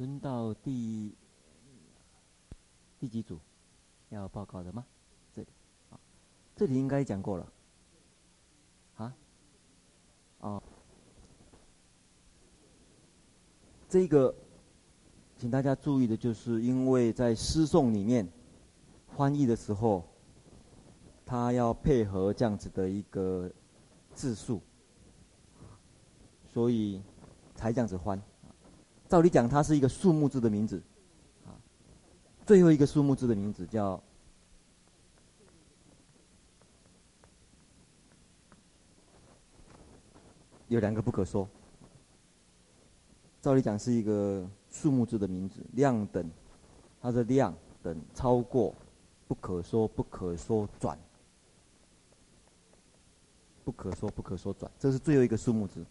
轮到第第几组要报告的吗？这里，这里应该讲过了。啊？哦，这个，请大家注意的就是，因为在诗颂里面翻译的时候，他要配合这样子的一个字数，所以才这样子翻。照理讲，它是一个数目字的名字，啊，最后一个数目字的名字叫有两个不可说。照理讲是一个数目字的名字，量等，它的量等超过不可说不可说转，不可说不可说转，这是最后一个数目字。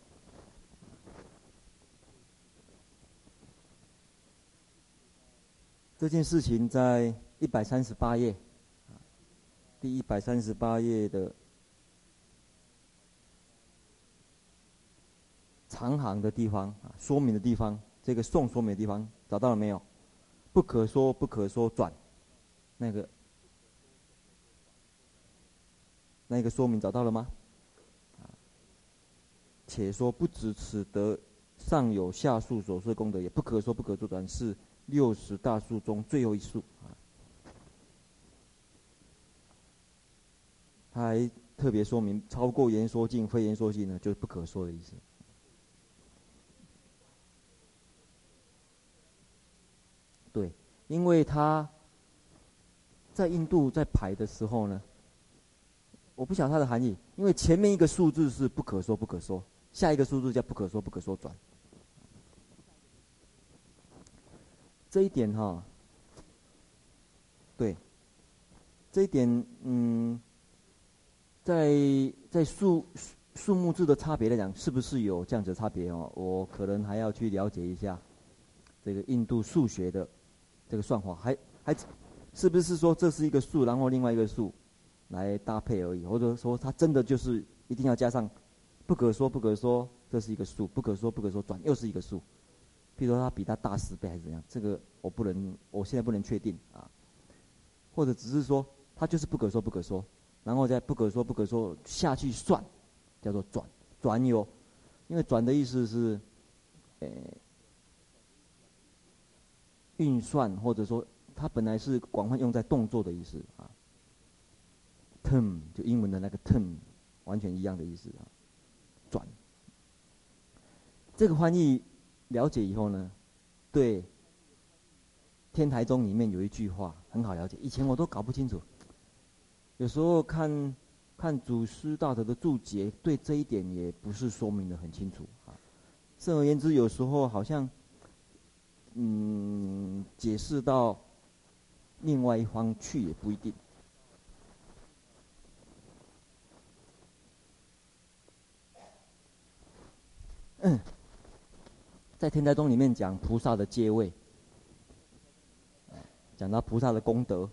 这件事情在一百三十八页，第一百三十八页的长行的地方啊，说明的地方，这个颂说明的地方找到了没有？不可说不可说转，那个那个说明找到了吗？且说不止此德，上有下述所说功德，也不可说不可说转是。六十大数中最后一数啊，他还特别说明，超过言说尽、非言说尽呢，就是不可说的意思。对，因为他在印度在排的时候呢，我不晓得它的含义，因为前面一个数字是不可说不可说，下一个数字叫不可说不可说转。这一点哈，对，这一点嗯，在在数数数目字的差别来讲，是不是有这样子差别哦？我可能还要去了解一下这个印度数学的这个算法，还还是不是说这是一个数，然后另外一个数来搭配而已，或者说它真的就是一定要加上不可说不可说，这是一个数，不可说不可说转又是一个数。譬如说他比他大十倍还是怎样？这个我不能，我现在不能确定啊。或者只是说他就是不可说不可说，然后再不可说不可说下去算，叫做转转有，因为转的意思是，呃，运算或者说它本来是广泛用在动作的意思啊。turn 就英文的那个 turn，完全一样的意思啊，转。这个翻译。了解以后呢，对，《天台宗》里面有一句话很好了解，以前我都搞不清楚。有时候看，看祖师大德的注解，对这一点也不是说明的很清楚啊。甚而言之，有时候好像，嗯，解释到另外一方去也不一定。嗯。在天台宗里面讲菩萨的阶位，讲到菩萨的功德，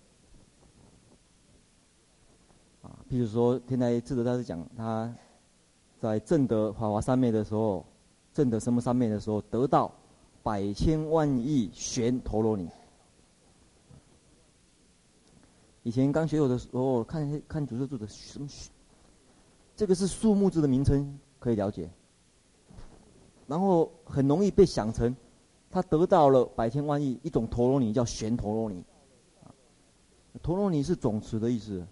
啊，譬如说天台智德大师讲他在证得法华三昧的时候，证得什么三昧的时候，得到百千万亿旋陀罗尼。以前刚学有的时候，看看祖师注的什么，这个是数目字的名称，可以了解。然后很容易被想成，他得到了百千万亿一种陀罗尼，叫旋陀罗尼。陀罗尼是总持的意思。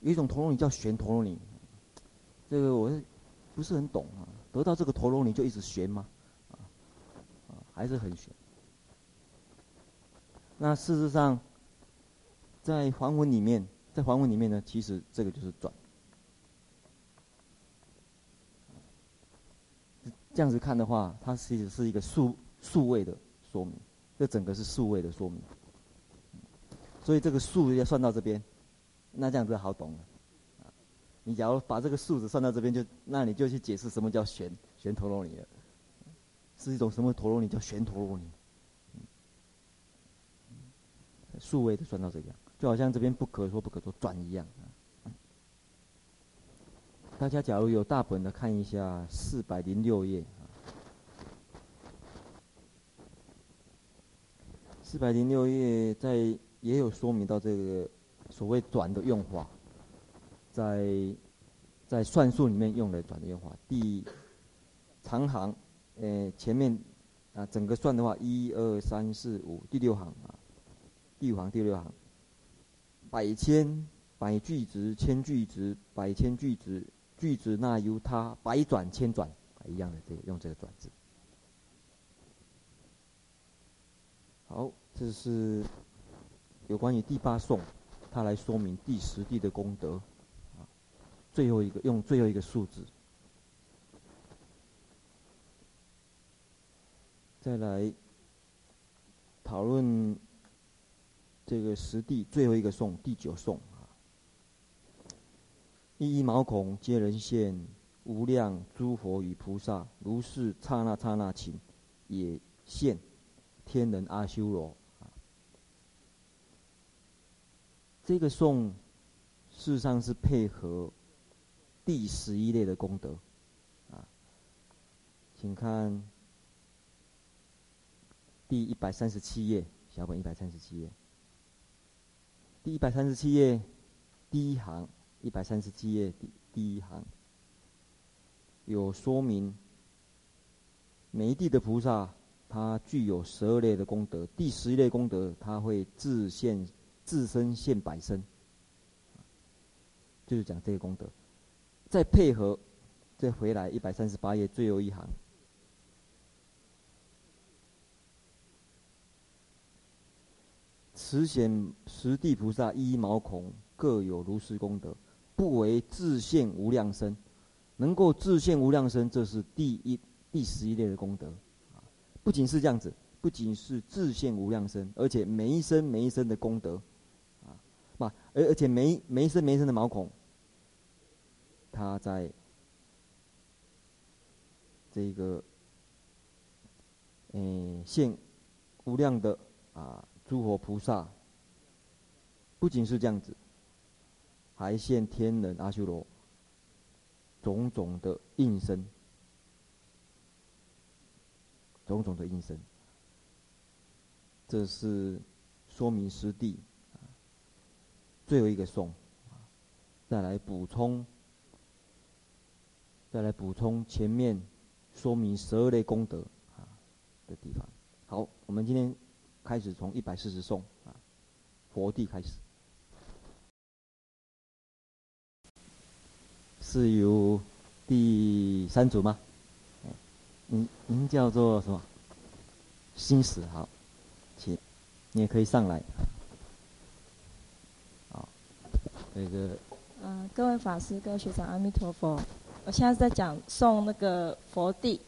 有一种陀罗尼叫旋陀罗尼，这个我不是很懂啊。得到这个陀罗尼就一直旋吗？啊，还是很旋。那事实上，在梵文里面。在梵文里面呢，其实这个就是转。这样子看的话，它其实是一个数数位的说明，这整个是数位的说明。所以这个数要算到这边，那这样子好懂了。你假如把这个数字算到这边，就那你就去解释什么叫旋旋陀罗尼了，是一种什么陀罗尼叫旋陀罗尼？数位的算到这个。就好像这边不可说不可说转一样，大家假如有大本的，看一下四百零六页。四百零六页在也有说明到这个所谓转的用法，在在算术里面用的转的用法。第长行，呃，前面啊整个算的话，一二三四五，第六行啊，第五行第六行，百千百俱值，千俱值，百千俱值。句子那由他百转千转一样的，这个用这个转字。好，这是有关于第八颂，他来说明第十地的功德。最后一个用最后一个数字，再来讨论这个十地最后一个颂第九颂啊。一一毛孔皆人现，无量诸佛与菩萨，如是刹那刹那顷，也现天人阿修罗。这个颂事实上是配合第十一类的功德，啊，请看第一百三十七页，小本一百三十七页，第一百三十七页第一行。一百三十七页第第一行有说明，每一地的菩萨，他具有十二类的功德。第十一类功德，他会自现自身现百身，就是讲这个功德。再配合，再回来一百三十八页最后一行，此显十地菩萨一毛孔各有如是功德。不为自现无量身，能够自现无量身，这是第一第十一类的功德。不仅是这样子，不仅是自现无量身，而且每一生每一生的功德，啊，而而且每每一生每一生的毛孔，他在这个，嗯，现无量的啊诸佛菩萨，不仅是这样子。还现天人阿修罗，种种的应身，种种的应身，这是说明十地，最后一个颂，再来补充，再来补充前面说明十二类功德啊的地方。好，我们今天开始从一百四十颂啊，佛地开始。是由第三组吗？您您叫做什么？心史好，请你也可以上来。好，那个。嗯、各位法师、各位学长，阿弥陀佛。我现在在讲诵那个佛地。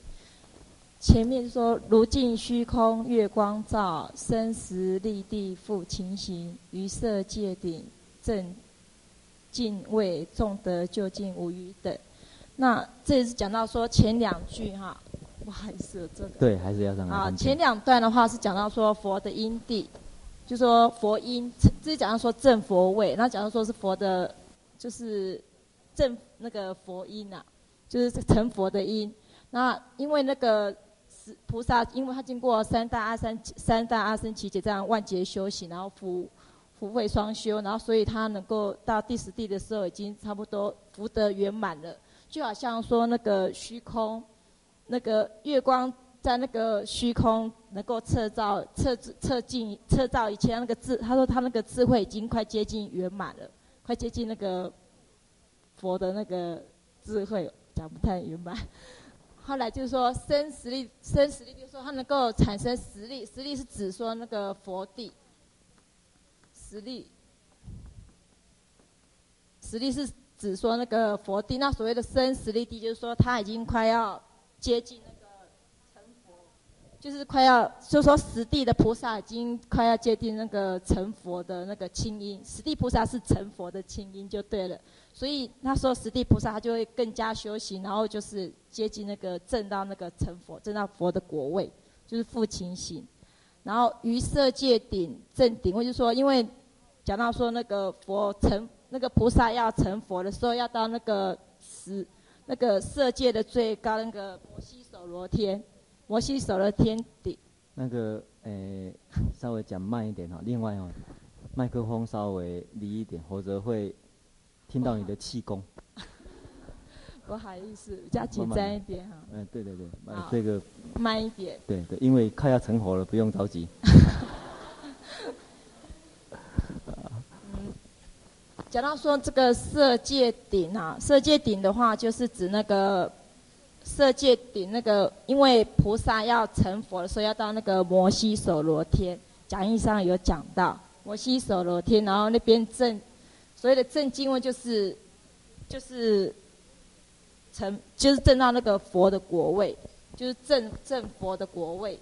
前面说如镜虚空，月光照，生时立地复情形，于色界顶正。敬畏众德究竟无余等，那这也是讲到说前两句哈，不好意思，这个对，还是要让啊。前两段的话是讲到说佛的因地，就说佛因，这是讲到说正佛位，那讲到说是佛的，就是正那个佛因呐、啊，就是成佛的因。那因为那个菩萨，因为他经过三大阿三三大阿僧只劫这样万劫修行，然后福。福慧双修，然后所以他能够到第十地的时候，已经差不多福德圆满了。就好像说那个虚空，那个月光在那个虚空能够测照、测测尽、测照一切那个智，他说他那个智慧已经快接近圆满了，快接近那个佛的那个智慧，讲不太圆满。后来就是说生实力，生实力就是说他能够产生实力，实力是指说那个佛地。实力，实力是指说那个佛地，那所谓的生实力地，就是说他已经快要接近，就是快要，就说十地的菩萨已经快要接近那个成佛的那个清音，十地菩萨是成佛的清音就对了。所以那时候十地菩萨他就会更加修行，然后就是接近那个正到那个成佛，正到佛的果位，就是复情形。然后于色界顶正顶，我就说因为。讲到说那个佛成那个菩萨要成佛的时候，要到那个十那个色界的最高那个摩西首罗天，摩西首罗天地。那个诶，稍微讲慢一点哈。另外哈，麦克风稍微离一点，否则会听到你的气功。不好意思，比较紧张一点哈。嗯，对对对，这个慢一点。对对，因为快要成活了，不用着急。讲到说这个色界顶啊，色界顶的话，就是指那个色界顶那个，因为菩萨要成佛的时候，要到那个摩西首罗天。讲义上有讲到摩西首罗天，然后那边正所谓的正经位就是就是成就是正到那个佛的国位，就是正正佛的国位。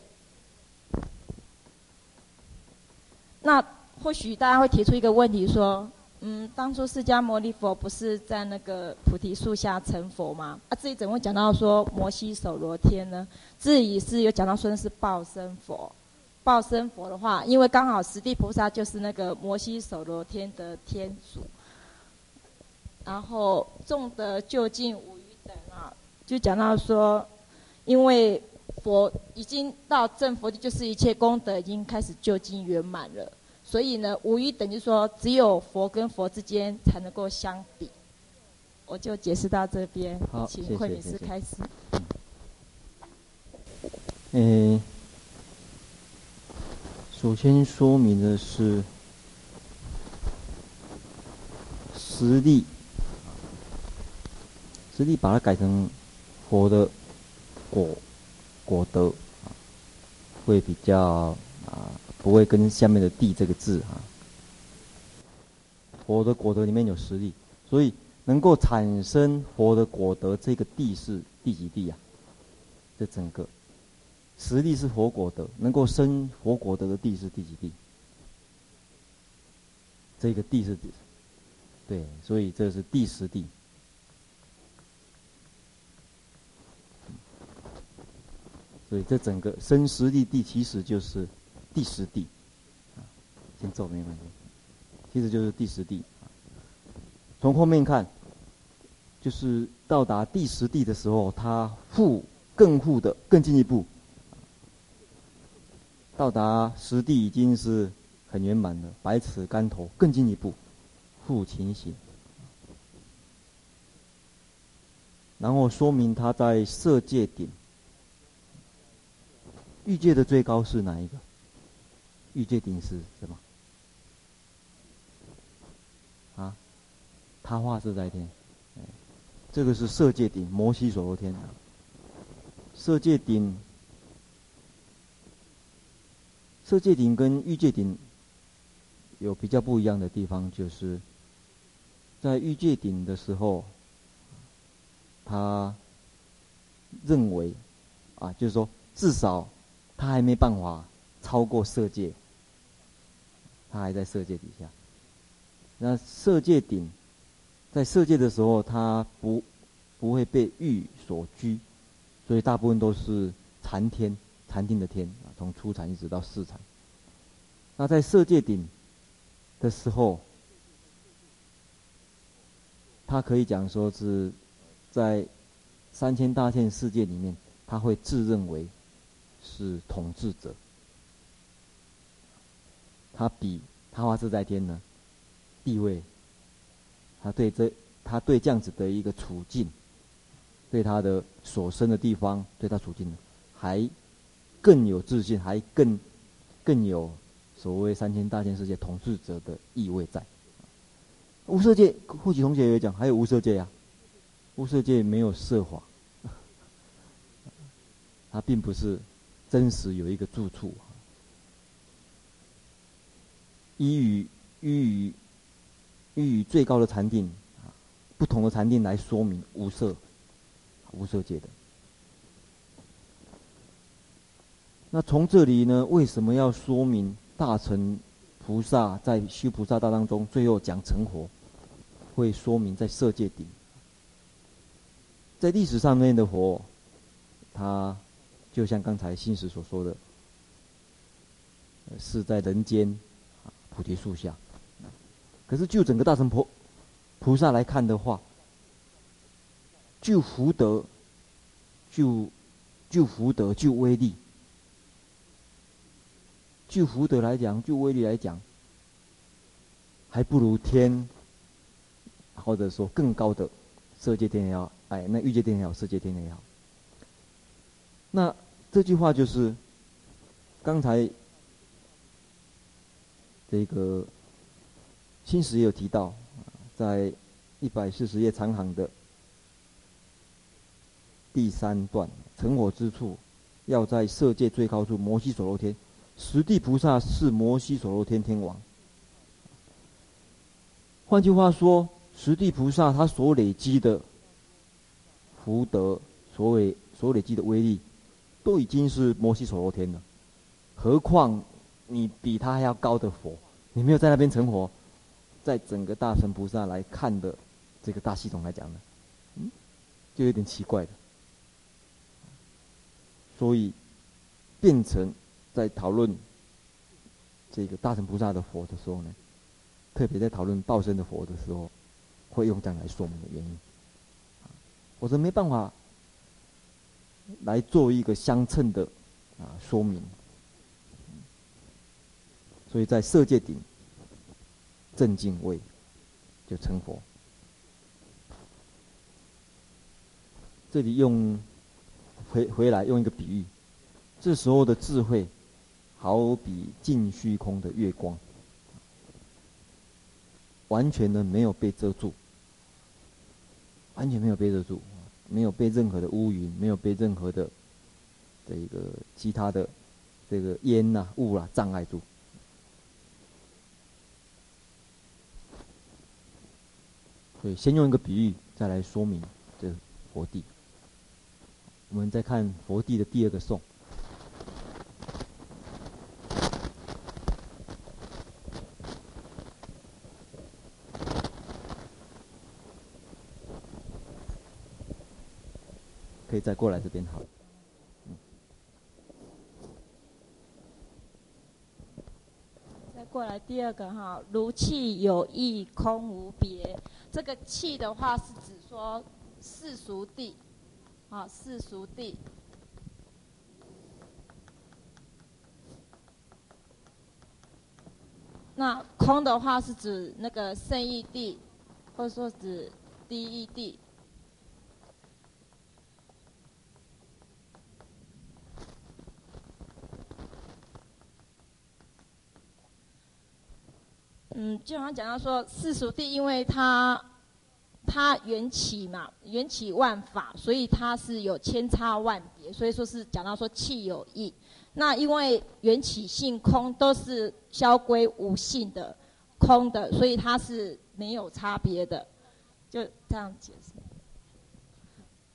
那或许大家会提出一个问题说。嗯，当初释迦牟尼佛不是在那个菩提树下成佛吗？啊，自己怎么会讲到说摩西首罗天呢？自己是有讲到说的是报身佛，报身佛的话，因为刚好十地菩萨就是那个摩西首罗天的天主，然后众德究竟无余等啊，就讲到说，因为佛已经到正佛，就是一切功德已经开始究竟圆满了。所以呢，无余等于说，只有佛跟佛之间才能够相比。我就解释到这边，好，请慧敏师开始。嗯，首先说明的是实力，实力把它改成佛的果果德，会比较啊。不会跟下面的“地”这个字啊，佛的果德里面有十地，所以能够产生佛的果德这个地是第几地啊？这整个十地是佛果德，能够生佛果德的地是第几地？这个地是，对，所以这是第十地。所以这整个生十地地其实就是。第十地，啊，先走没关系，其实就是第十地。从后面看，就是到达第十地的时候，他复更复的更进一步，到达十地已经是很圆满了，百尺竿头更进一步，复情形。然后说明他在色界顶，欲界的最高是哪一个？欲界顶是什么？啊，他化自在天，这个是色界顶，摩西所罗天。色界顶，色界顶跟欲界顶有比较不一样的地方，就是在欲界顶的时候，他认为，啊，就是说至少他还没办法超过色界。他还在色界底下，那色界顶，在色界的时候，他不不会被欲所拘，所以大部分都是禅天、禅定的天啊，从初禅一直到四禅。那在色界顶的时候，他可以讲说是在三千大千世界里面，他会自认为是统治者。他比他化自在天呢，地位，他对这他对这样子的一个处境，对他的所生的地方，对他处境呢，还更有自信，还更更有所谓三千大千世界统治者的意味在。无色界，或许同学也讲，还有无色界、啊，无色界没有色法，他并不是真实有一个住处。依于依于依于最高的禅定啊，不同的禅定来说明无色无色界的。那从这里呢，为什么要说明大乘菩萨在修菩萨道当中最后讲成佛，会说明在色界顶，在历史上面的佛，他就像刚才信使所说的，是在人间。菩提树下，可是就整个大乘佛菩萨来看的话，就福德，就就福德，就威力，就福德来讲，就威力来讲，还不如天，或者说更高的色界天也好，哎，那欲界天也好，色界天也好。那这句话就是刚才这个新史也有提到，在一百四十页长行的第三段，成火之处要在色界最高处摩西所罗天，十地菩萨是摩西所罗天天王。换句话说，十地菩萨他所累积的福德，所谓所累积的威力。都已经是摩西所罗天了，何况你比他还要高的佛，你没有在那边成佛，在整个大乘菩萨来看的这个大系统来讲呢，就有点奇怪了。所以变成在讨论这个大乘菩萨的佛的时候呢，特别在讨论报身的佛的时候，会用这样来说明的原因。我说没办法。来做一个相称的啊说明，所以在色界顶正敬位就成佛。这里用回回来用一个比喻，这时候的智慧好比尽虚空的月光，完全的没有被遮住，完全没有被遮住。没有被任何的乌云，没有被任何的这个其他的这个烟呐、啊、雾啊障碍住。所以先用一个比喻，再来说明这佛地。我们再看佛地的第二个颂。可以再过来这边好。再过来第二个哈，如气有异，空无别。这个气的话是指说世俗谛，啊世俗谛。那空的话是指那个圣义地，或者说指第一义嗯，就好像讲到说世俗谛，因为它它缘起嘛，缘起万法，所以它是有千差万别，所以说是讲到说气有异。那因为缘起性空都是消归无性的空的，所以它是没有差别的，就这样解释。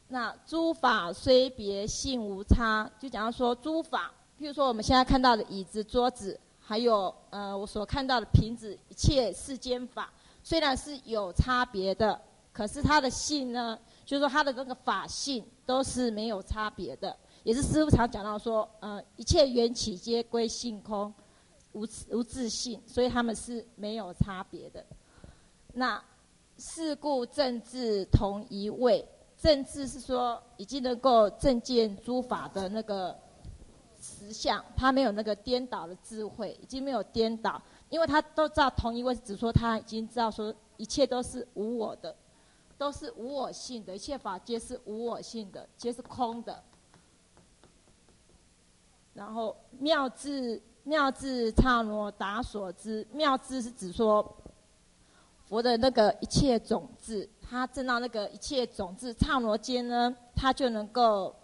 那诸法虽别性无差，就讲到说诸法，譬如说我们现在看到的椅子、桌子。还有，呃，我所看到的瓶子，一切世间法，虽然是有差别的，可是它的性呢，就是说它的这个法性都是没有差别的。也是师父常讲到说，呃，一切缘起皆归性空，无无自性，所以他们是没有差别的。那是故正智同一位，正智是说已经能够正见诸法的那个。实相，他没有那个颠倒的智慧，已经没有颠倒，因为他都知道同一位，只说他已经知道说一切都是无我的，都是无我性的，一切法皆是无我性的，皆是空的。然后妙智妙智刹罗达所知，妙智是指说佛的那个一切种子，他证到那个一切种子刹罗间呢，他就能够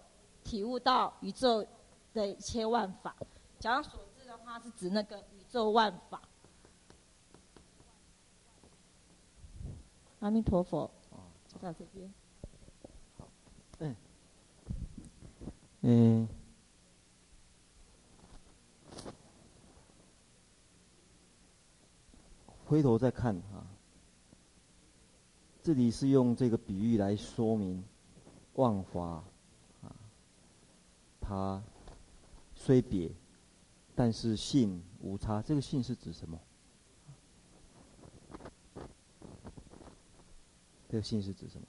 体悟到宇宙。的一切万法，讲所知的话是指那个宇宙万法。阿弥陀佛。就到这边。好。嗯。嗯。回头再看啊，这里是用这个比喻来说明万法啊，它。虽别，但是性无差。这个性是指什么？这个信是指什么？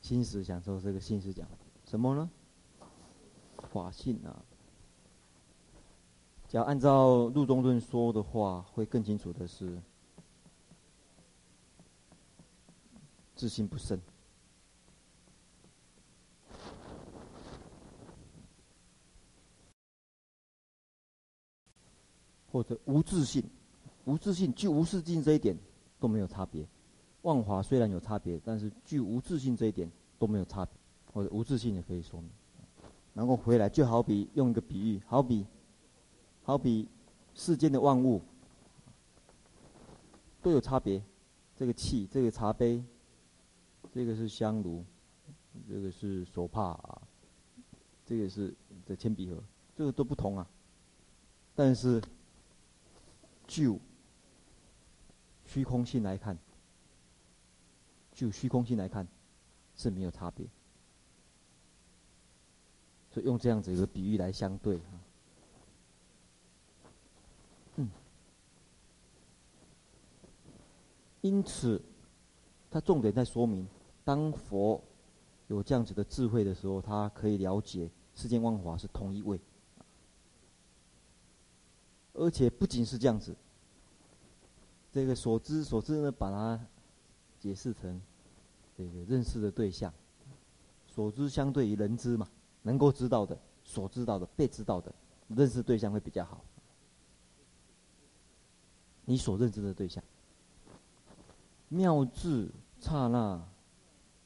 心实想说这个信是讲什么呢？法性啊。只要按照入中论说的话，会更清楚的是，自性不生，或者无自信，无自信就无自信这一点都没有差别。万华虽然有差别，但是具无自信这一点都没有差别，或者无自信也可以说明。然后回来就好比用一个比喻，好比，好比世间的万物都有差别。这个器，这个茶杯，这个是香炉，这个是手帕啊，这个是这铅笔盒，这个都不同啊。但是就虚空性来看。就虚空性来看，是没有差别。所以用这样子一个比喻来相对啊。嗯。因此，他重点在说明，当佛有这样子的智慧的时候，他可以了解世间万法是同一位。而且不仅是这样子，这个所知所知呢，把它。解释成这个认识的对象，所知相对于人知嘛，能够知道的、所知道的、被知道的，认识对象会比较好。你所认知的对象，妙智刹那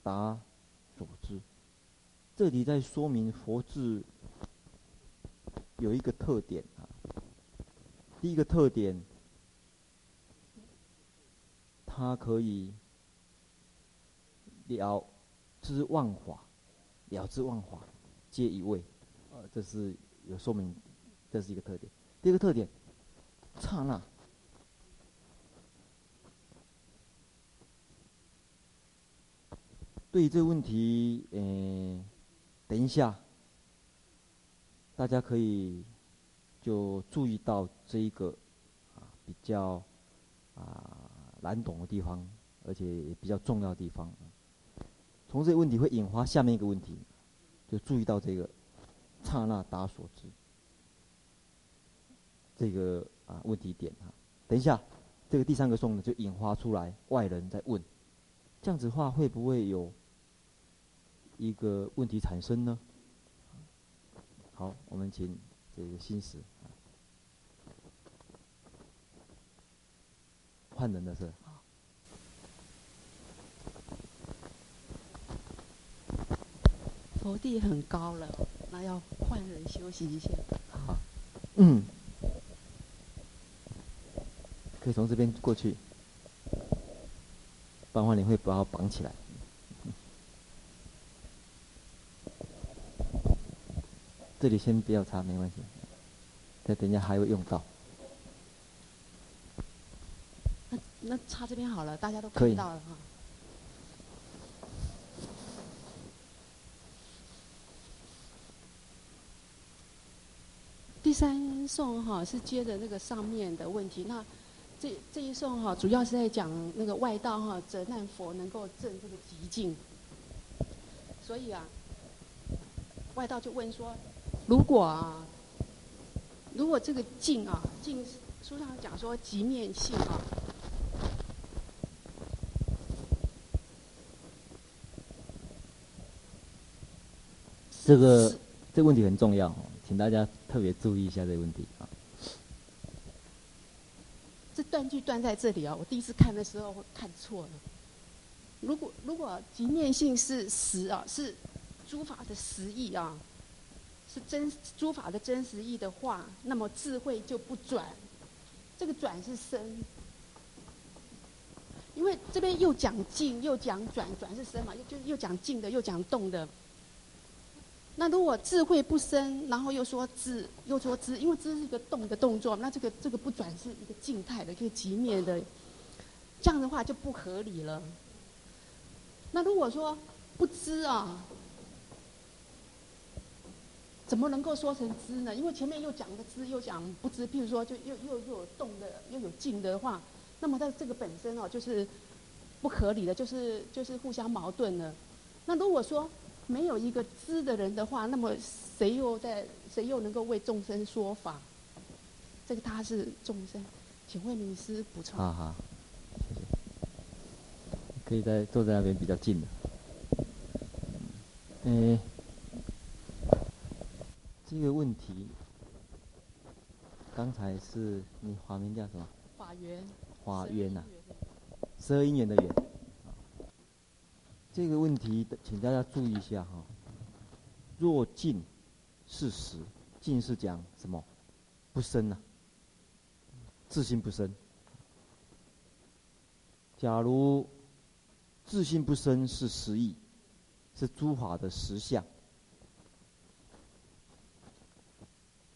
达所知，这里在说明佛智有一个特点。第一个特点，它可以。了知万法，了知万法，皆一位，呃，这是有说明，这是一个特点。第二个特点，刹那。对于这个问题，嗯，等一下，大家可以就注意到这一个啊比较啊难懂的地方，而且也比较重要的地方。从这个问题会引发下面一个问题，就注意到这个刹那达所知这个啊问题点啊。等一下，这个第三个颂呢就引发出来外人在问，这样子话会不会有一个问题产生呢？好，我们请这个心实换人的是。佛地很高了，那要换人休息一下。好，嗯，可以从这边过去，不然你会把我绑起来。这里先不要插，没关系，再等一下还会用到。那那插这边好了，大家都看到了哈。第三颂哈是接着那个上面的问题，那这这一颂哈主要是在讲那个外道哈责难佛能够证这个极境，所以啊，外道就问说，如果啊，如果这个静啊静书上讲说极面性啊，这个这个问题很重要。请大家特别注意一下这个问题啊！这断句断在这里啊！我第一次看的时候看错了。如果如果极面性是实啊，是诸法的实义啊，是真诸法的真实义的话，那么智慧就不转。这个转是生，因为这边又讲静又讲转，转是生嘛，又就又讲静的又讲动的。那如果智慧不生，然后又说智，又说知，因为知是一个动的动作，那这个这个不转是一个静态的，一个极灭的，这样的话就不合理了。那如果说不知啊，怎么能够说成知呢？因为前面又讲的知，又讲不知，譬如说就又又又有动的，又有静的话，那么在这个本身哦，就是不合理的，就是就是互相矛盾的。那如果说没有一个知的人的话，那么谁又在谁又能够为众生说法？这个他是众生，请问明师补充。好好，谢谢。可以在坐在那边比较近的。嗯，这个问题，刚才是你华名叫什么？法缘。华缘呐，十二因缘的缘。这个问题，请大家注意一下哈。若尽是实，尽是讲什么？不生呐、啊，自信不生。假如自信不生是实义，是诸法的实相。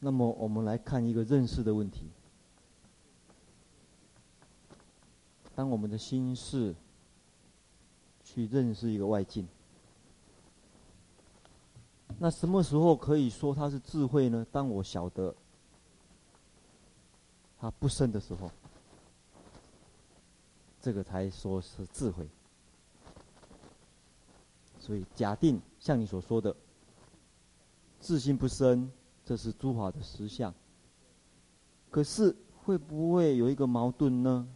那么我们来看一个认识的问题。当我们的心识去认识一个外境，那什么时候可以说它是智慧呢？当我晓得它不生的时候，这个才说是智慧。所以假定像你所说的，自信不生，这是诸法的实相。可是会不会有一个矛盾呢？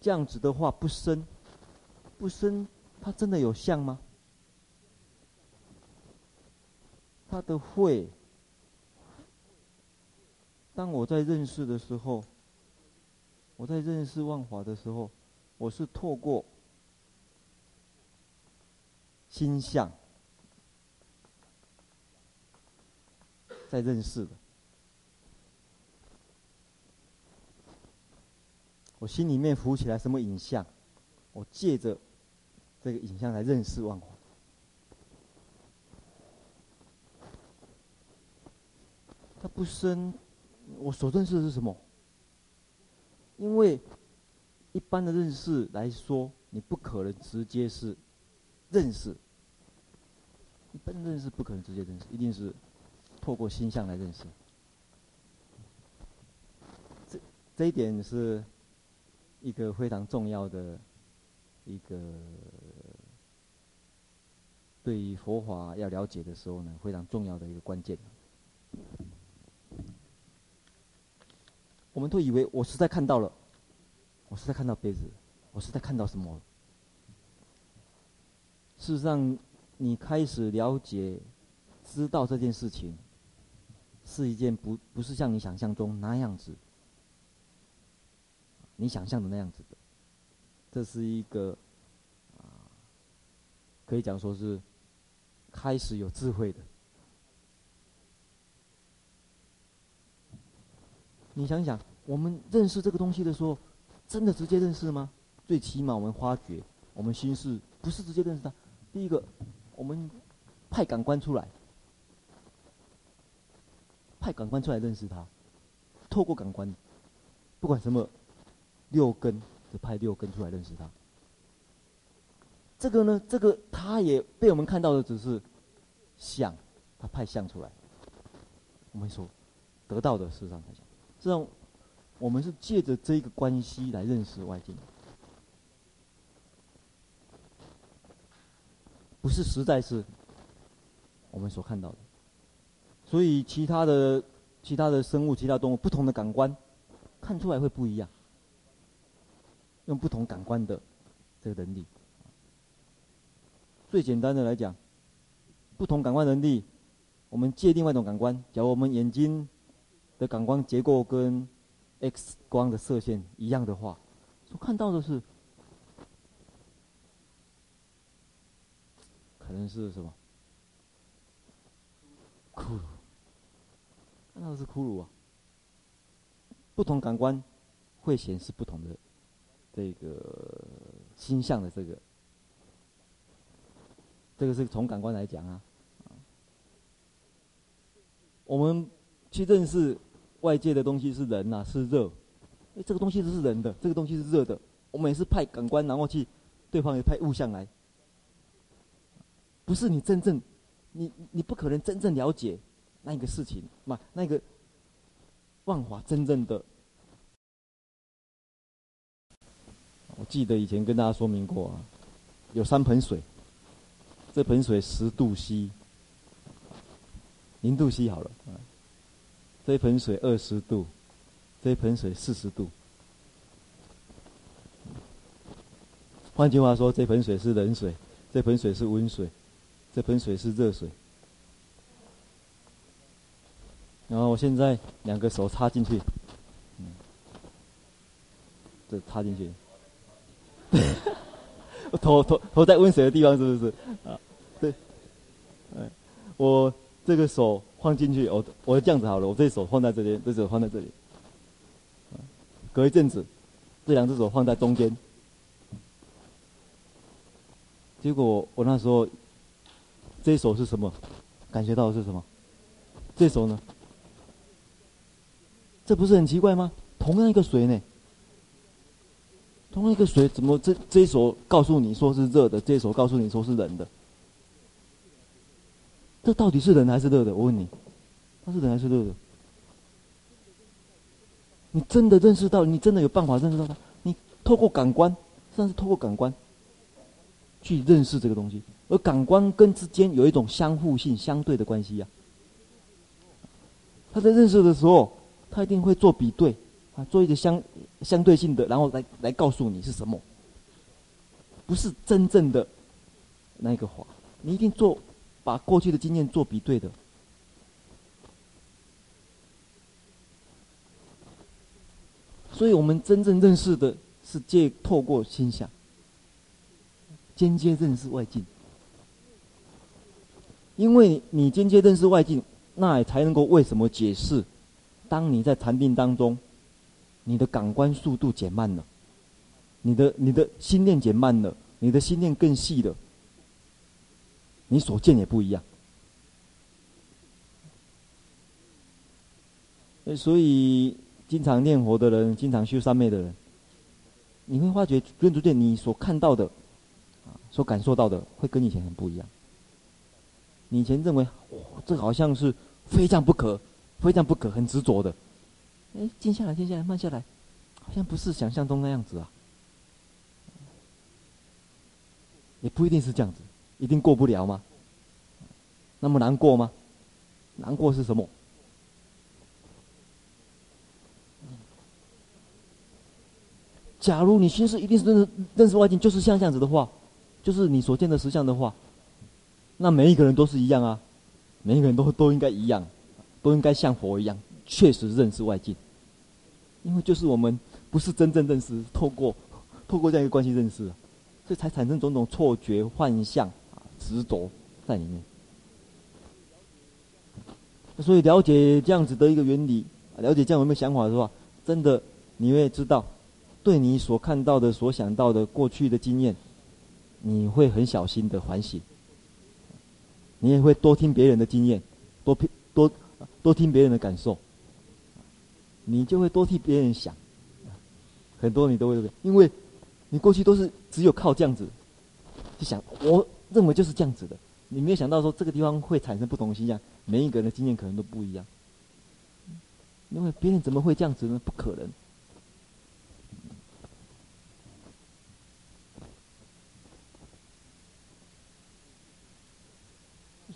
这样子的话，不生，不生，它真的有相吗？它的慧，当我在认识的时候，我在认识万法的时候，我是透过心相在认识的。我心里面浮起来什么影像，我借着这个影像来认识万法。它不生，我所认识的是什么？因为一般的认识来说，你不可能直接是认识。一般认识不可能直接认识，一定是透过心相来认识。这这一点是。一个非常重要的一个，对于佛法要了解的时候呢，非常重要的一个关键。我们都以为我实在看到了，我实在看到杯子，我实在看到什么？事实上，你开始了解、知道这件事情，是一件不不是像你想象中那样子。你想象的那样子的，这是一个啊，可以讲说是开始有智慧的。你想想，我们认识这个东西的时候，真的直接认识吗？最起码我们发觉，我们心识不是直接认识它。第一个，我们派感官出来，派感官出来认识它，透过感官，不管什么。六根就派六根出来认识他。这个呢，这个他也被我们看到的只是相，他派相出来。我们说得到的事实上才相，这样我们是借着这一个关系来认识外境，不是实在是我们所看到的。所以其他的其他的生物、其他动物不同的感官看出来会不一样。用不同感官的这个能力，最简单的来讲，不同感官能力，我们借另外一种感官，假如我们眼睛的感光结构跟 X 光的射线一样的话，所看到的是可能是什么？骷髅，看到的是骷髅啊。不同感官会显示不同的。这个心相的这个，这个是从感官来讲啊。我们去认识外界的东西是人呐，是热。哎，这个东西是人的，这个东西是热的。我们也是派感官，然后去对方也派物象来。不是你真正，你你不可能真正了解那个事情嘛？那个万法真正的。我记得以前跟大家说明过啊，有三盆水，这盆水十度 C，零度 C 好了，这盆水二十度，这盆水四十度。换句话说，这盆水是冷水，这盆水是温水，这盆水是热水。然后我现在两个手插进去，嗯，这插进去，我 头头头在温水的地方是不是？啊，对，哎，我这个手放进去，我我这样子好了，我这手放在这边，这手放在这里，隔一阵子，这两只手放在中间。结果我那时候，这手是什么？感觉到是什么？这手呢？这不是很奇怪吗？同样一个水呢，同样一个水，怎么这这一手告诉你说是热的，这一手告诉你说是冷的？这到底是冷还是热的？我问你，它是冷还是热的？你真的认识到？你真的有办法认识到它？你透过感官，算是透过感官。去认识这个东西，而感官跟之间有一种相互性、相对的关系呀、啊。他在认识的时候，他一定会做比对，啊，做一个相相对性的，然后来来告诉你是什么，不是真正的那个话。你一定做把过去的经验做比对的。所以我们真正认识的是借透过心想。间接认识外境，因为你间接认识外境，那也才能够为什么解释，当你在禅定当中，你的感官速度减慢了，你的你的心念减慢了，你的心念更细了，你所见也不一样。所以经常念佛的人，经常修三昧的人，你会发觉逐渐逐渐你所看到的。所感受到的会跟以前很不一样。你以前认为，这好像是非这样不可，非常不可，很执着的。哎，静下来，静下来，慢下来，好像不是想象中那样子啊。也不一定是这样子，一定过不了吗？那么难过吗？难过是什么？假如你心识一定是认识认识外境，就是像这样子的话。就是你所见的实相的话，那每一个人都是一样啊，每一个人都都应该一样，都应该像佛一样，确实认识外境。因为就是我们不是真正认识，透过透过这样一个关系认识，所以才产生种种错觉、幻象、啊执着在里面。所以了解这样子的一个原理，了解这样有没有想法的话，真的你会知道，对你所看到的、所想到的过去的经验。你会很小心的反省，你也会多听别人的经验，多听多多听别人的感受，你就会多替别人想，很多你都会，因为你过去都是只有靠这样子，去想，我认为就是这样子的，你没有想到说这个地方会产生不同的现象，每一个人的经验可能都不一样，因为别人怎么会这样子呢？不可能。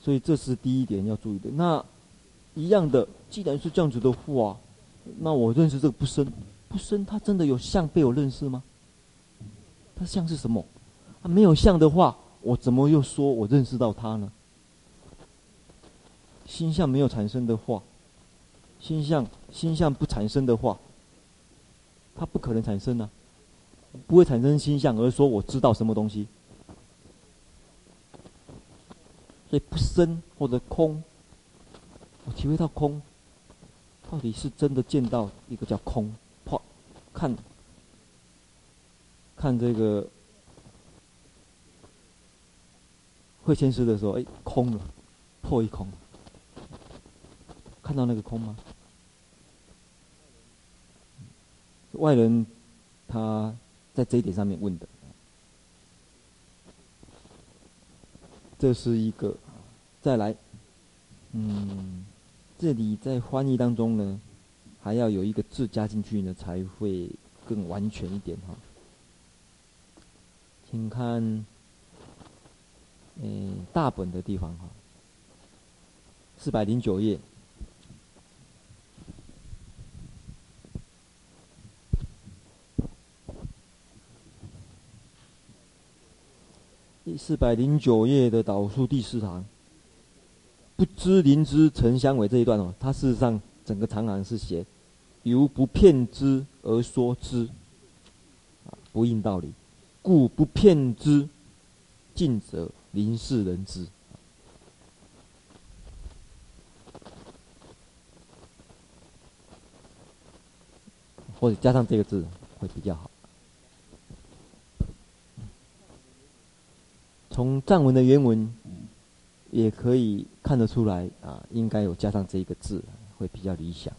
所以这是第一点要注意的。那一样的，既然是这样子的话，那我认识这个不生，不生，它真的有相被我认识吗？它像是什么？它没有相的话，我怎么又说我认识到它呢？心相没有产生的话，心相心相不产生的话，它不可能产生呢、啊，不会产生心相，而说我知道什么东西。所以不生或者空，我体会到空，到底是真的见到一个叫空破，看，看这个会迁师的时候，哎，空了，破一空，看到那个空吗？外人他在这一点上面问的。这是一个，再来，嗯，这里在翻译当中呢，还要有一个字加进去呢，才会更完全一点哈。请看，诶，大本的地方哈，四百零九页。第四百零九页的导数第四行，不知灵知曾相违这一段哦，它事实上整个长行是写，由不骗之而说之，啊，不应道理，故不骗之，尽者临世人之，或者加上这个字会比较好。从藏文的原文，也可以看得出来啊，应该有加上这一个字，会比较理想。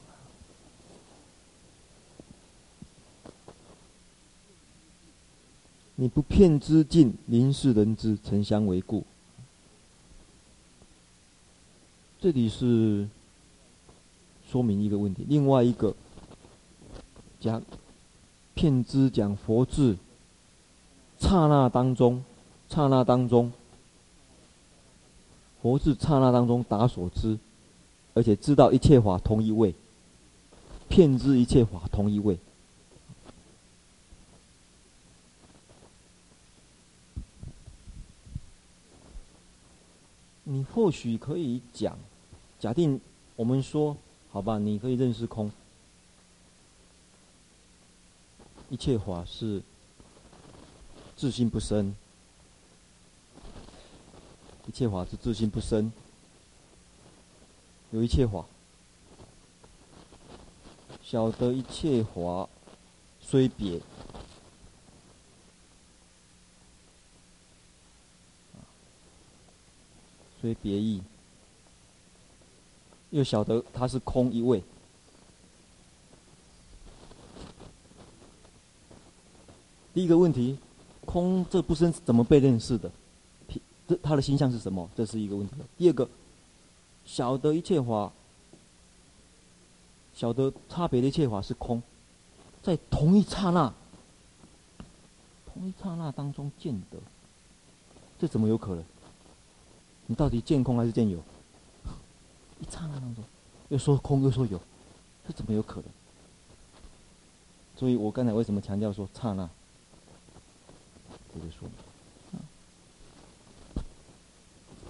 你不骗之尽，临世人知，曾相为故。这里是说明一个问题，另外一个讲骗之讲佛智，刹那当中。刹那当中，佛智刹那当中达所知，而且知道一切法同一位，遍知一切法同一位。你或许可以讲，假定我们说，好吧，你可以认识空，一切法是自性不生。一切法是自性不生，有一切法，晓得一切法虽别，虽别异，又晓得它是空一位。第一个问题，空这不生怎么被认识的？这他的形象是什么？这是一个问题。第二个，晓得一切法，晓得差别的一切法是空，在同一刹那，同一刹那当中见得，这怎么有可能？你到底见空还是见有？一刹那当中，又说空又说有，这怎么有可能？所以我刚才为什么强调说刹那？这就说。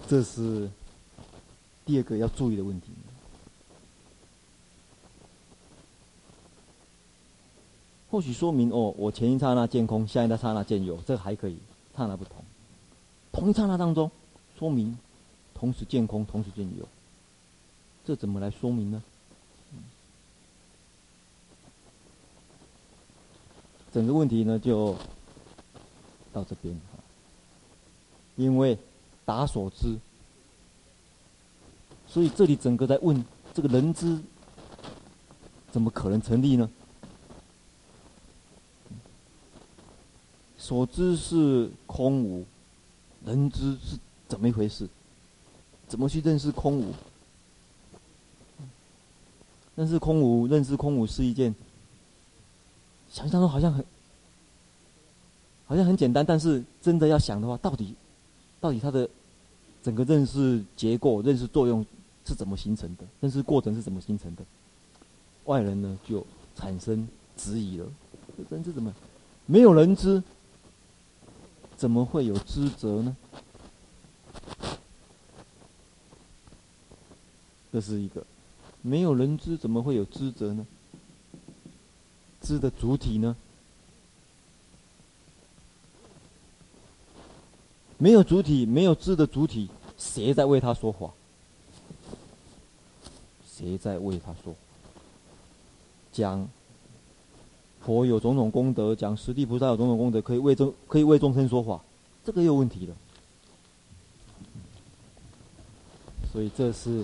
这是第二个要注意的问题。或许说明哦，我前一刹那见空，下一刹那见有，这还可以，刹那不同。同一刹那当中，说明同时见空，同时见有，这怎么来说明呢？整个问题呢，就到这边，因为。达所知，所以这里整个在问这个人知，怎么可能成立呢？所知是空无，人知是怎么一回事？怎么去认识空无？认识空无，认识空无是一件，想象中好像很，好像很简单，但是真的要想的话，到底，到底它的。整个认识结构、认识作用是怎么形成的？认识过程是怎么形成的？外人呢就产生质疑了：人知怎么没有人知？怎么会有知者呢？这是一个没有人知，怎么会有知者呢？知的主体呢？没有主体，没有知的主体。谁在为他说话？谁在为他说？讲佛有种种功德，讲十地菩萨有种种功德，可以为众可以为众生说话，这个有问题了。所以这是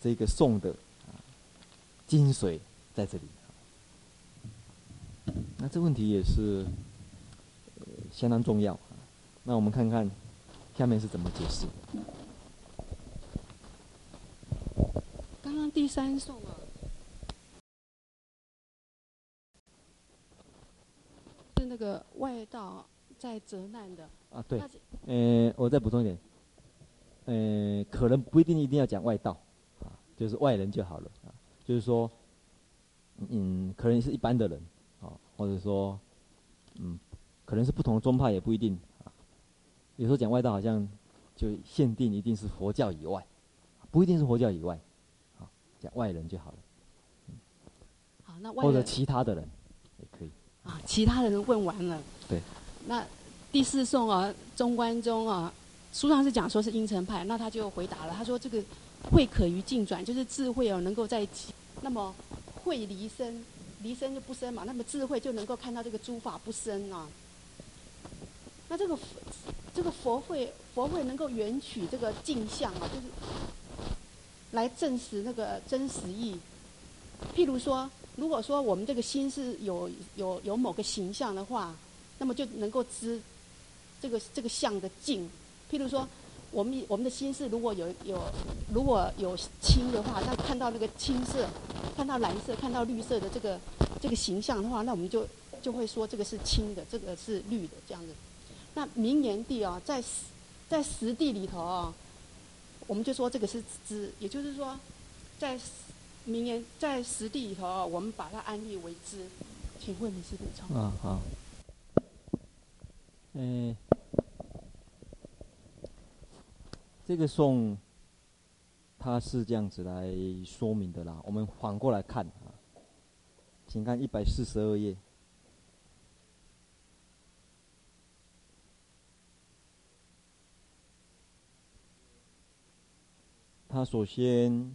这个颂的精髓在这里。那这问题也是相当重要。那我们看看。下面是怎么解释？刚刚第三颂啊，是那个外道在责难的。啊，对。呃，我再补充一点。呃，可能不一定一定要讲外道，啊，就是外人就好了啊。就是说，嗯，可能是一般的人，啊，或者说，嗯，可能是不同的宗派也不一定啊。有时候讲外道好像就限定一定是佛教以外，不一定是佛教以外，啊，讲外人就好了。嗯、好，那外人或者其他的人也可以。啊，其他的人问完了。对。那第四颂啊，中观中啊。书上是讲说是阴沉派，那他就回答了，他说这个慧可于境转，就是智慧哦能够在，那么慧离生，离生就不生嘛，那么智慧就能够看到这个诸法不生啊。那这个这个佛慧佛慧能够缘取这个镜像啊，就是来证实那个真实义。譬如说，如果说我们这个心是有有有某个形象的话，那么就能够知这个这个相的镜。譬如说，我们我们的心是如果有有如果有青的话，那看到那个青色，看到蓝色，看到绿色的这个这个形象的话，那我们就就会说这个是青的，这个是绿的这样子。那名言地啊，在在实地里头啊，我们就说这个是知，也就是说，在名言在实地里头啊，我们把它安立为知。请问你是补充？啊好。嗯。这个颂，它是这样子来说明的啦。我们反过来看啊，请看一百四十二页。他首先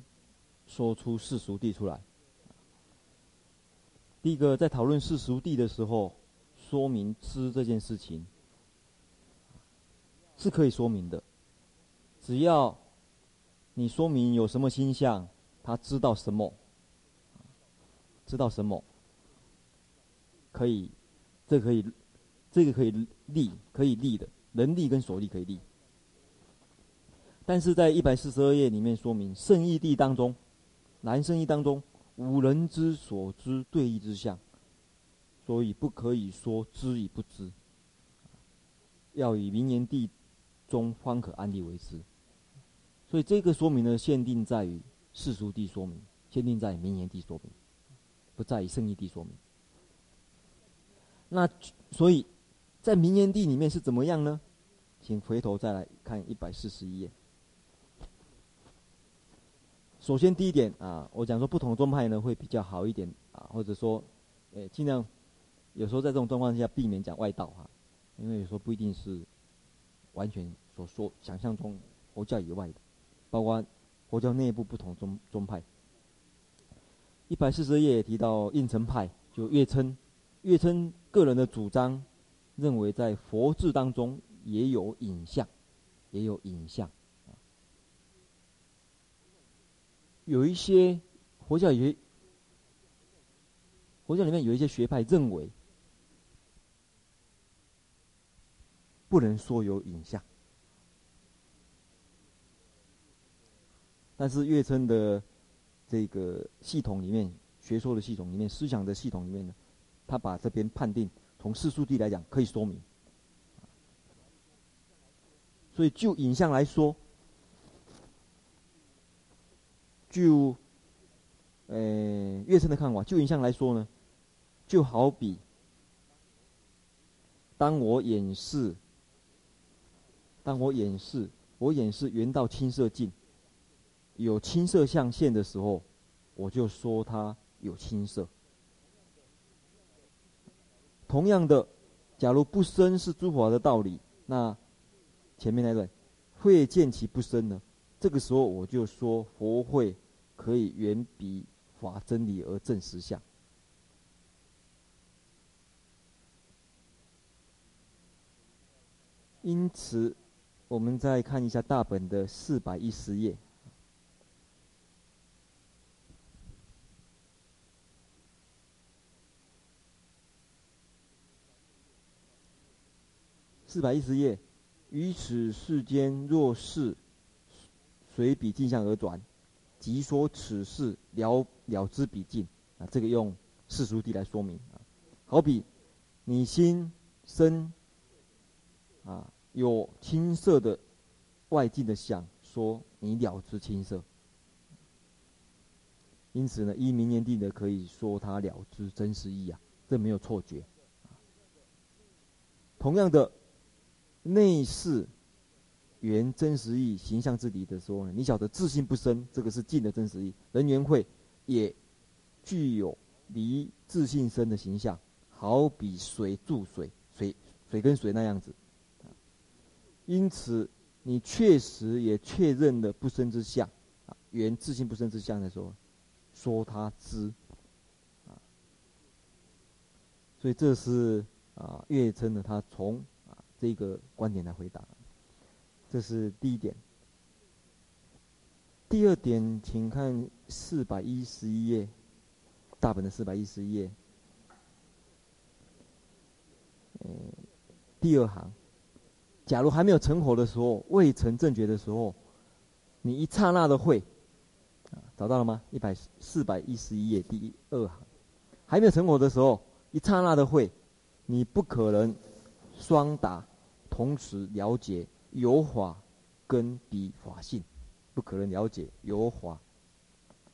说出世俗地出来。第一个，在讨论世俗地的时候，说明知这件事情是可以说明的。只要你说明有什么心相，他知道什么，知道什么，可以，这可以，这个可以立，可以立的，能立跟所立可以立。但是在一百四十二页里面说明，圣义地当中，男圣义当中，五人之所知对义之相，所以不可以说知与不知，要以名言地中方可安立为之。所以这个说明呢，限定在于世俗地说明，限定在名言地说明，不在于圣义地说明。那所以，在名言地里面是怎么样呢？请回头再来看一百四十一页。首先第一点啊，我讲说不同宗派呢会比较好一点啊，或者说，诶，尽量有时候在这种状况下避免讲外道哈，因为有时候不一定是完全所说想象中佛教以外的。包括佛教内部不同宗宗派，一百四十页也提到应成派，就月称，月称个人的主张，认为在佛智当中也有影像，也有影像。有一些佛教有，佛教里面有一些学派认为，不能说有影像。但是月称的这个系统里面，学说的系统里面，思想的系统里面呢，他把这边判定从世俗地来讲可以说明。所以就影像来说，就呃月称的看法，就影像来说呢，就好比当我演示，当我演示，我演示圆道青色镜。有青色象限的时候，我就说它有青色。同样的，假如不生是诸法的道理，那前面那段慧见其不生呢？这个时候我就说佛慧可以远比法真理而证实相。因此，我们再看一下大本的四百一十页。四百一十页，于此世间若是随彼镜像而转，即说此事了了知彼镜啊。这个用世俗谛来说明啊。好比你心生啊，有青色的外境的想，说你了知青色。因此呢，依明言地的可以说他了知真实义啊，这没有错觉。同样的，内视缘真实义形象之理的时候呢，你晓得自性不生，这个是尽的真实义。人缘会也具有离自性生的形象，好比水注水，水水跟水那样子。因此，你确实也确认了不生之相啊，缘自性不生之相的时候。说他知，啊，所以这是啊，月称呢，他从啊这个观点来回答，这是第一点。第二点，请看四百一十一页，大本的四百一十一页，嗯，第二行，假如还没有成火的时候，未成正觉的时候，你一刹那的会。找到了吗？一百四百一十一页第二行，还没有成果的时候，一刹那的会，你不可能双打，同时了解有法跟比法性，不可能了解有法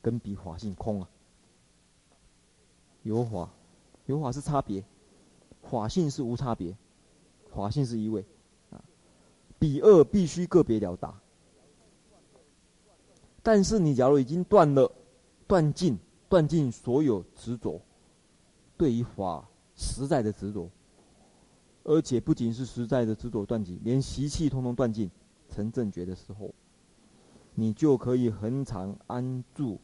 跟比法性空啊。有法，有法是差别，法性是无差别，法性是一位啊，比二必须个别了达。但是你假如已经断了，断尽断尽所有执着，对于法实在的执着，而且不仅是实在的执着断尽，连习气通通断尽，成正觉的时候，你就可以恒常安住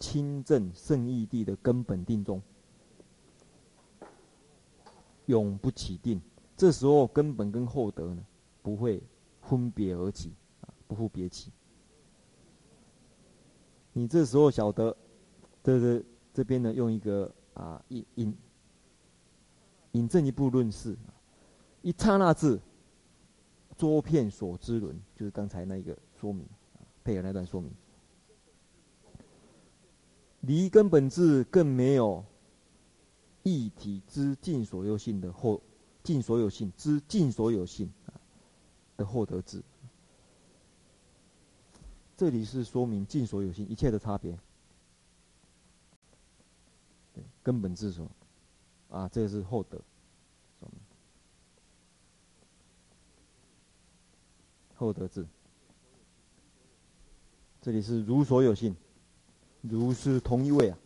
清正胜义地的根本定中，永不起定。这时候根本跟厚德呢，不会分别而起啊，不复别起。你这时候晓得，这这这边呢，用一个啊引引引证一部论释，一刹那智，周遍所知轮，就是刚才那个说明，配合那段说明，离根本智更没有一体之尽所有性的获尽所有性之尽所有性的获得智。这里是说明尽所有性一切的差别，对，根本智所，啊，这是获得，后得智。这里是如所有性，如是同一位啊，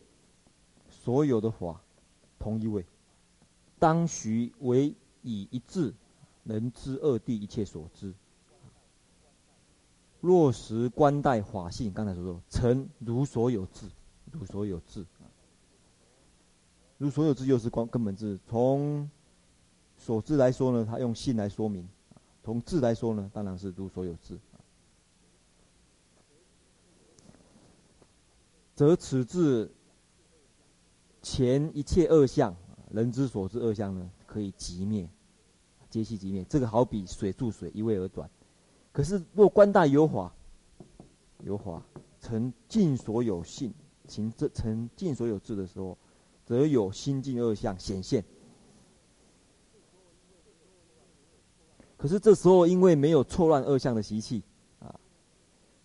所有的法同一位，当须为以一智能知二谛一切所知。落实观待法性，刚才所说，成如所有智，如所有智，如所有智又是光根本智。从所知来说呢，他用性来说明；从智来说呢，当然是如所有智。则此智前一切恶相，人之所知恶相呢，可以即灭，皆悉即灭。这个好比水注水，一味而转。可是，若观大有法，有法成尽所有性，行这成尽所有智的时候，则有心尽恶相显现。可是这时候，因为没有错乱二相的习气啊，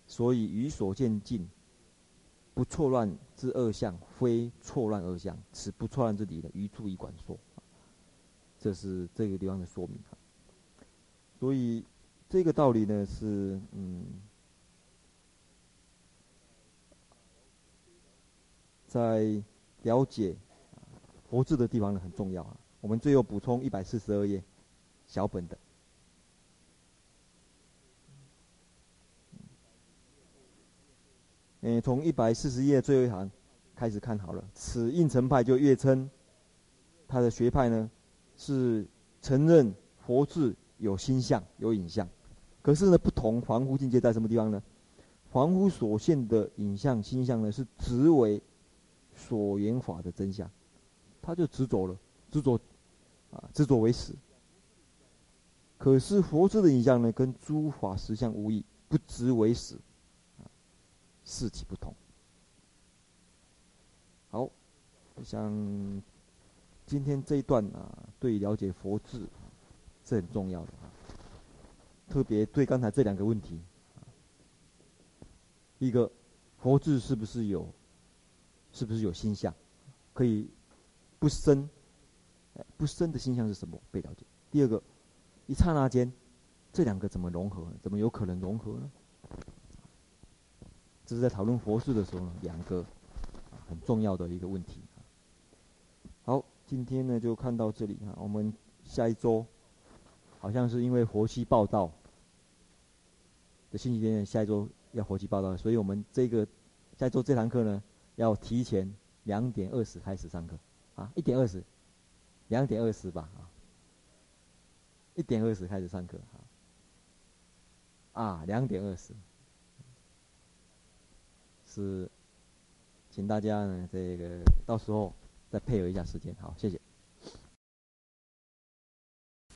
所以于所见境不错乱之二相，非错乱二相，此不错乱之理的余处以管说。这是这个地方的说明。所以。这个道理呢，是嗯，在了解佛智的地方呢很重要啊。我们最后补充一百四十二页小本的，嗯，从一百四十页最后一行开始看好了。此应成派就越称他的学派呢，是承认佛智有心相有影像。可是呢，不同凡夫境界在什么地方呢？凡夫所现的影像、心相呢，是执为所缘法的真相，他就执着了，执着啊，执着为实。可是佛智的影像呢，跟诸法实相无异，不执为实，事体不同。好，我想今天这一段啊，对了解佛智是很重要的啊。特别对刚才这两个问题，一个佛智是不是有，是不是有心相，可以不生，不生的心相是什么被了解？第二个，一刹那间，这两个怎么融合？怎么有可能融合呢？这是在讨论佛事的时候呢，两个很重要的一个问题。好，今天呢就看到这里啊，我们下一周好像是因为佛七报道的星期天，下一周要佛七报道，所以我们这个下一周这堂课呢要提前两点二十开始上课啊，一点二十，两点二十吧啊，一点二十开始上课啊，啊，两点二十。是，请大家呢，这个到时候再配合一下时间，好，谢谢。